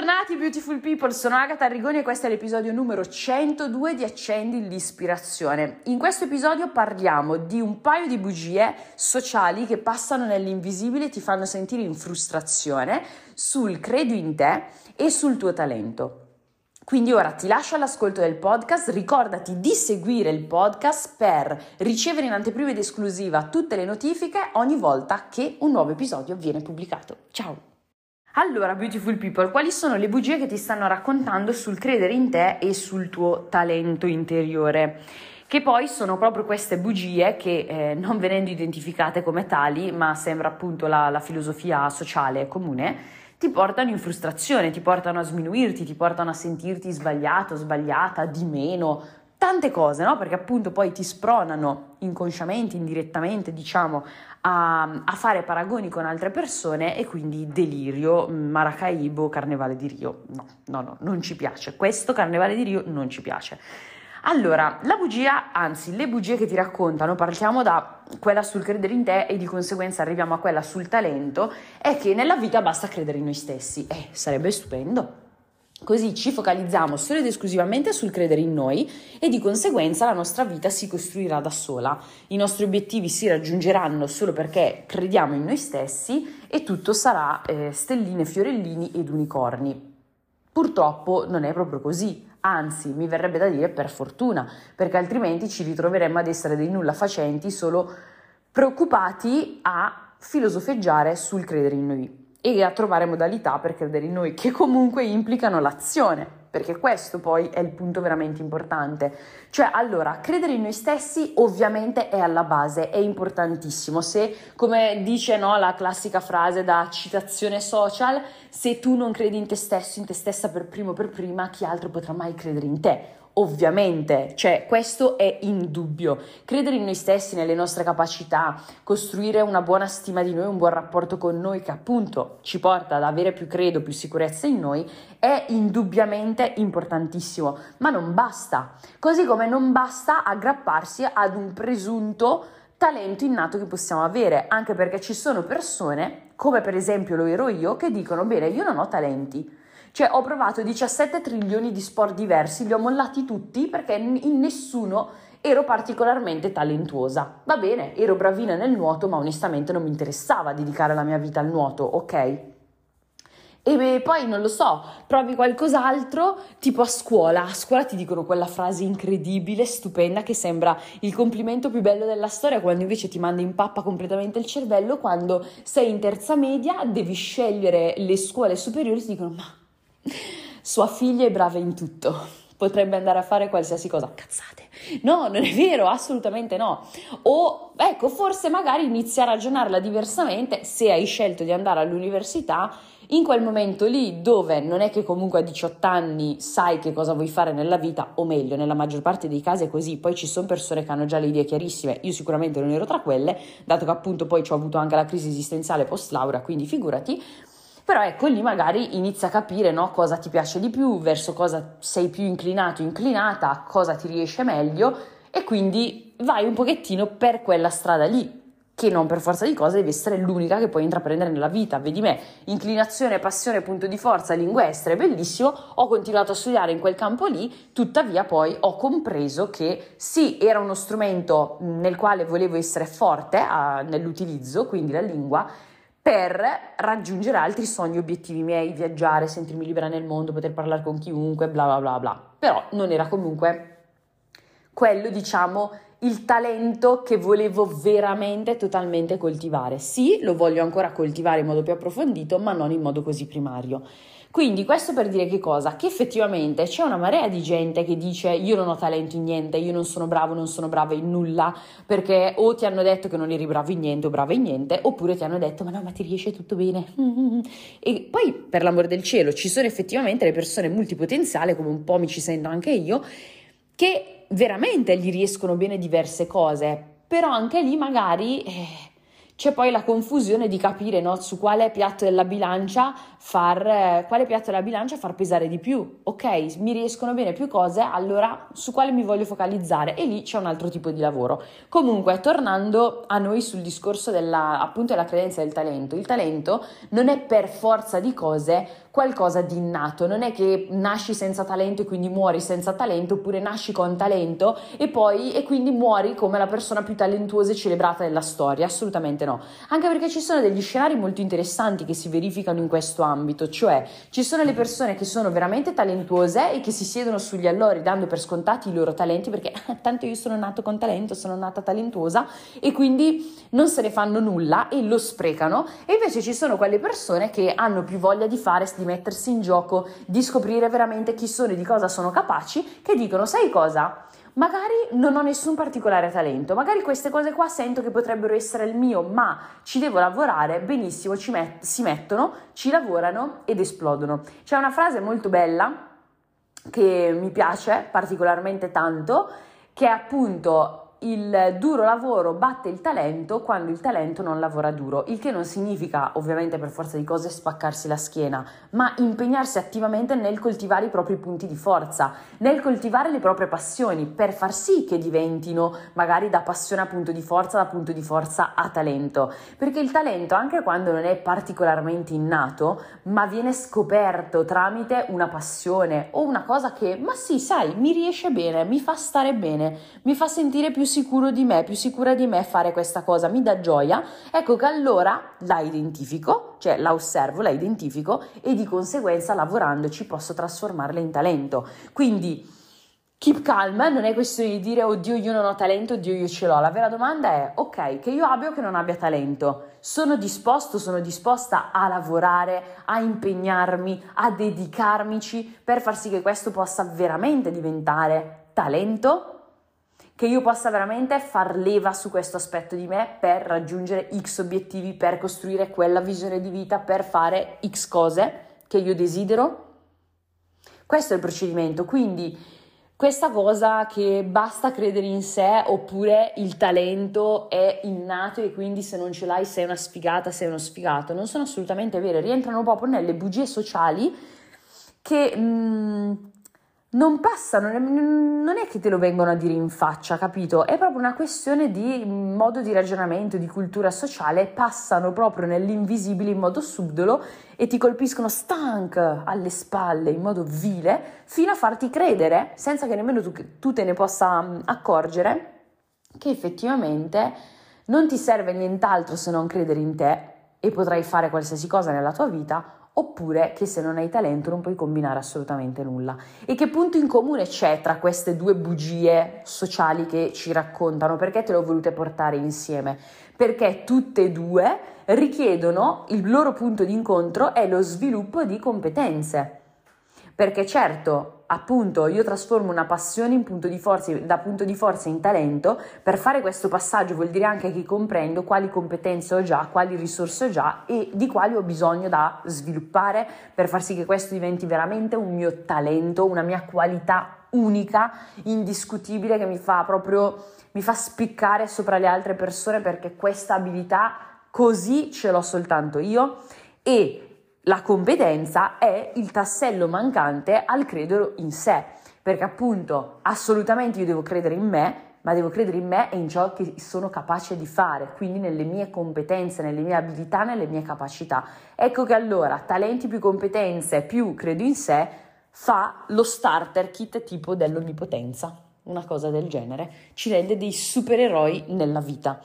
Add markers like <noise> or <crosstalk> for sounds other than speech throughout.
Bentornati beautiful people, sono Agatha Arrigoni e questo è l'episodio numero 102 di Accendi l'ispirazione. In questo episodio parliamo di un paio di bugie sociali che passano nell'invisibile e ti fanno sentire in frustrazione sul credo in te e sul tuo talento. Quindi ora ti lascio all'ascolto del podcast, ricordati di seguire il podcast per ricevere in anteprima ed esclusiva tutte le notifiche ogni volta che un nuovo episodio viene pubblicato. Ciao! Allora, beautiful people, quali sono le bugie che ti stanno raccontando sul credere in te e sul tuo talento interiore? Che poi sono proprio queste bugie che, eh, non venendo identificate come tali, ma sembra appunto la, la filosofia sociale comune, ti portano in frustrazione, ti portano a sminuirti, ti portano a sentirti sbagliato, sbagliata, di meno, tante cose, no? Perché appunto poi ti spronano inconsciamente, indirettamente, diciamo, a, a, fare paragoni con altre persone e quindi delirio, Maracaibo, Carnevale di Rio. No, no, no, non ci piace. Questo Carnevale di Rio non ci piace. Allora, la bugia, anzi, le bugie che ti raccontano, partiamo da quella sul credere in te e di conseguenza arriviamo a quella sul talento, è che nella vita basta credere in noi stessi. Eh, sarebbe stupendo. Così ci focalizziamo solo ed esclusivamente sul credere in noi e di conseguenza la nostra vita si costruirà da sola. I nostri obiettivi si raggiungeranno solo perché crediamo in noi stessi e tutto sarà eh, stelline, fiorellini ed unicorni. Purtroppo non è proprio così, anzi mi verrebbe da dire per fortuna, perché altrimenti ci ritroveremmo ad essere dei nulla facenti solo preoccupati a filosofeggiare sul credere in noi e a trovare modalità per credere in noi che comunque implicano l'azione, perché questo poi è il punto veramente importante. Cioè, allora, credere in noi stessi ovviamente è alla base, è importantissimo. Se, come dice no, la classica frase da citazione social, se tu non credi in te stesso, in te stessa per primo per prima, chi altro potrà mai credere in te? Ovviamente, cioè questo è indubbio. Credere in noi stessi, nelle nostre capacità, costruire una buona stima di noi, un buon rapporto con noi che appunto ci porta ad avere più credo, più sicurezza in noi, è indubbiamente importantissimo, ma non basta. Così come non basta aggrapparsi ad un presunto talento innato che possiamo avere, anche perché ci sono persone, come per esempio lo ero io, che dicono bene, io non ho talenti cioè ho provato 17 trilioni di sport diversi, li ho mollati tutti perché in nessuno ero particolarmente talentuosa. Va bene, ero bravina nel nuoto, ma onestamente non mi interessava dedicare la mia vita al nuoto, ok? E poi non lo so, provi qualcos'altro, tipo a scuola. A scuola ti dicono quella frase incredibile, stupenda, che sembra il complimento più bello della storia, quando invece ti manda in pappa completamente il cervello. Quando sei in terza media, devi scegliere le scuole superiori, ti dicono: Ma sua figlia è brava in tutto, potrebbe andare a fare qualsiasi cosa. Cazzate. No, non è vero, assolutamente no. O ecco, forse magari inizi a ragionarla diversamente se hai scelto di andare all'università in quel momento lì dove non è che comunque a 18 anni sai che cosa vuoi fare nella vita, o meglio, nella maggior parte dei casi è così, poi ci sono persone che hanno già le idee chiarissime, io sicuramente non ero tra quelle, dato che appunto poi ci ho avuto anche la crisi esistenziale post laurea, quindi figurati, però ecco lì magari inizi a capire no, cosa ti piace di più, verso cosa sei più inclinato, inclinata, cosa ti riesce meglio e quindi vai un pochettino per quella strada lì, che non per forza di cose deve essere l'unica che puoi intraprendere nella vita. Vedi me, inclinazione, passione, punto di forza, lingua estera, bellissimo, ho continuato a studiare in quel campo lì, tuttavia poi ho compreso che sì, era uno strumento nel quale volevo essere forte a, nell'utilizzo, quindi la lingua, per raggiungere altri sogni, obiettivi miei, viaggiare, sentirmi libera nel mondo, poter parlare con chiunque, bla bla bla bla. Però non era comunque quello, diciamo, il talento che volevo veramente totalmente coltivare. Sì, lo voglio ancora coltivare in modo più approfondito, ma non in modo così primario. Quindi questo per dire che cosa? Che effettivamente c'è una marea di gente che dice io non ho talento in niente, io non sono bravo, non sono brava in nulla, perché o ti hanno detto che non eri bravo in niente o brava in niente, oppure ti hanno detto ma no, ma ti riesce tutto bene. <laughs> E poi per l'amor del cielo ci sono effettivamente le persone multipotenziali, come un po' mi ci sento anche io, che veramente gli riescono bene diverse cose, però anche lì magari... Eh, c'è poi la confusione di capire no, su quale piatto della bilancia far, eh, quale piatto della bilancia far pesare di più. Ok, mi riescono bene più cose, allora su quale mi voglio focalizzare? E lì c'è un altro tipo di lavoro. Comunque, tornando a noi sul discorso della, appunto della credenza del talento, il talento non è per forza di cose qualcosa di innato, non è che nasci senza talento e quindi muori senza talento, oppure nasci con talento e poi e quindi muori come la persona più talentuosa e celebrata della storia, assolutamente no. Anche perché ci sono degli scenari molto interessanti che si verificano in questo ambito, cioè ci sono le persone che sono veramente talentuose e che si siedono sugli allori dando per scontati i loro talenti perché <laughs> tanto io sono nato con talento, sono nata talentuosa e quindi non se ne fanno nulla e lo sprecano e invece ci sono quelle persone che hanno più voglia di fare di mettersi in gioco, di scoprire veramente chi sono e di cosa sono capaci, che dicono, sai cosa? Magari non ho nessun particolare talento, magari queste cose qua sento che potrebbero essere il mio, ma ci devo lavorare, benissimo, met- si mettono, ci lavorano ed esplodono. C'è una frase molto bella che mi piace particolarmente tanto, che è appunto il duro lavoro batte il talento quando il talento non lavora duro, il che non significa ovviamente per forza di cose spaccarsi la schiena, ma impegnarsi attivamente nel coltivare i propri punti di forza, nel coltivare le proprie passioni per far sì che diventino magari da passione a punto di forza, da punto di forza a talento, perché il talento anche quando non è particolarmente innato, ma viene scoperto tramite una passione o una cosa che, ma sì, sai, mi riesce bene, mi fa stare bene, mi fa sentire più sicuro di me, più sicura di me fare questa cosa, mi dà gioia, ecco che allora la identifico, cioè la osservo, la identifico e di conseguenza lavorandoci posso trasformarla in talento. Quindi keep calm, non è questione di dire oddio io non ho talento, oddio io ce l'ho. La vera domanda è ok, che io abbia o che non abbia talento. Sono disposto, sono disposta a lavorare, a impegnarmi, a dedicarmici per far sì che questo possa veramente diventare talento? Che io possa veramente far leva su questo aspetto di me per raggiungere X obiettivi, per costruire quella visione di vita, per fare X cose che io desidero. Questo è il procedimento, quindi questa cosa che basta credere in sé oppure il talento è innato e quindi se non ce l'hai sei una sfigata, sei uno sfigato, non sono assolutamente vere, rientrano proprio nelle bugie sociali che mh, mm, non passano, non è che te lo vengono a dire in faccia, capito? È proprio una questione di modo di ragionamento, di cultura sociale, passano proprio nell'invisibile in modo subdolo e ti colpiscono stank alle spalle in modo vile fino a farti credere, senza che nemmeno tu, tu te ne possa mm, accorgere, che effettivamente non ti serve nient'altro se non credere in te e potrai fare qualsiasi cosa nella tua vita oppure che se non hai talento non puoi combinare assolutamente nulla. E che punto in comune c'è tra queste due bugie sociali che ci raccontano? Perché te le ho volute portare insieme? Perché tutte e due richiedono, il loro punto di incontro è lo sviluppo di competenze. Perché certo, appunto io trasformo una passione in punto di forza, da punto di forza in talento, per fare questo passaggio vuol dire anche che comprendo quali competenze ho già, quali risorse ho già e di quali ho bisogno da sviluppare per far sì che questo diventi veramente un mio talento, una mia qualità unica, indiscutibile che mi fa proprio mi fa spiccare sopra le altre persone perché questa abilità così ce l'ho soltanto io. E la competenza è il tassello mancante al credere in sé, perché appunto assolutamente io devo credere in me, ma devo credere in me e in ciò che sono capace di fare, quindi nelle mie competenze, nelle mie abilità, nelle mie capacità. Ecco che allora talenti più competenze più credo in sé fa lo starter kit tipo dell'onnipotenza, una cosa del genere, ci rende dei supereroi nella vita.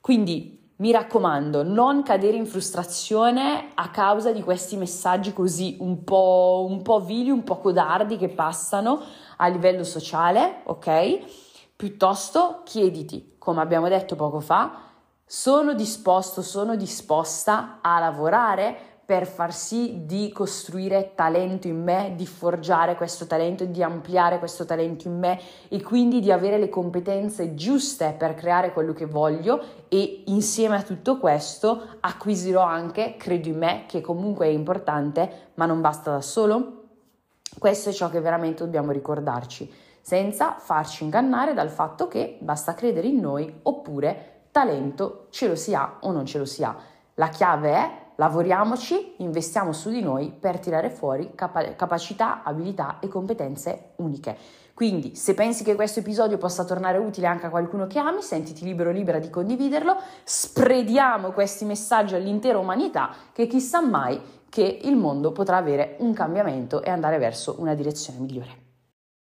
Quindi mi raccomando, non cadere in frustrazione a causa di questi messaggi così un po', un po' vili, un po' codardi che passano a livello sociale, ok? Piuttosto chiediti, come abbiamo detto poco fa, sono disposto, sono disposta a lavorare per far sì di costruire talento in me, di forgiare questo talento, di ampliare questo talento in me e quindi di avere le competenze giuste per creare quello che voglio e insieme a tutto questo acquisirò anche, credo in me, che comunque è importante, ma non basta da solo. Questo è ciò che veramente dobbiamo ricordarci, senza farci ingannare dal fatto che basta credere in noi oppure talento ce lo si ha o non ce lo si ha. La chiave è lavoriamoci, investiamo su di noi per tirare fuori capa- capacità, abilità e competenze uniche. Quindi, se pensi che questo episodio possa tornare utile anche a qualcuno che ami, sentiti libero libera di condividerlo, sprediamo questi messaggi all'intera umanità che chissà mai che il mondo potrà avere un cambiamento e andare verso una direzione migliore.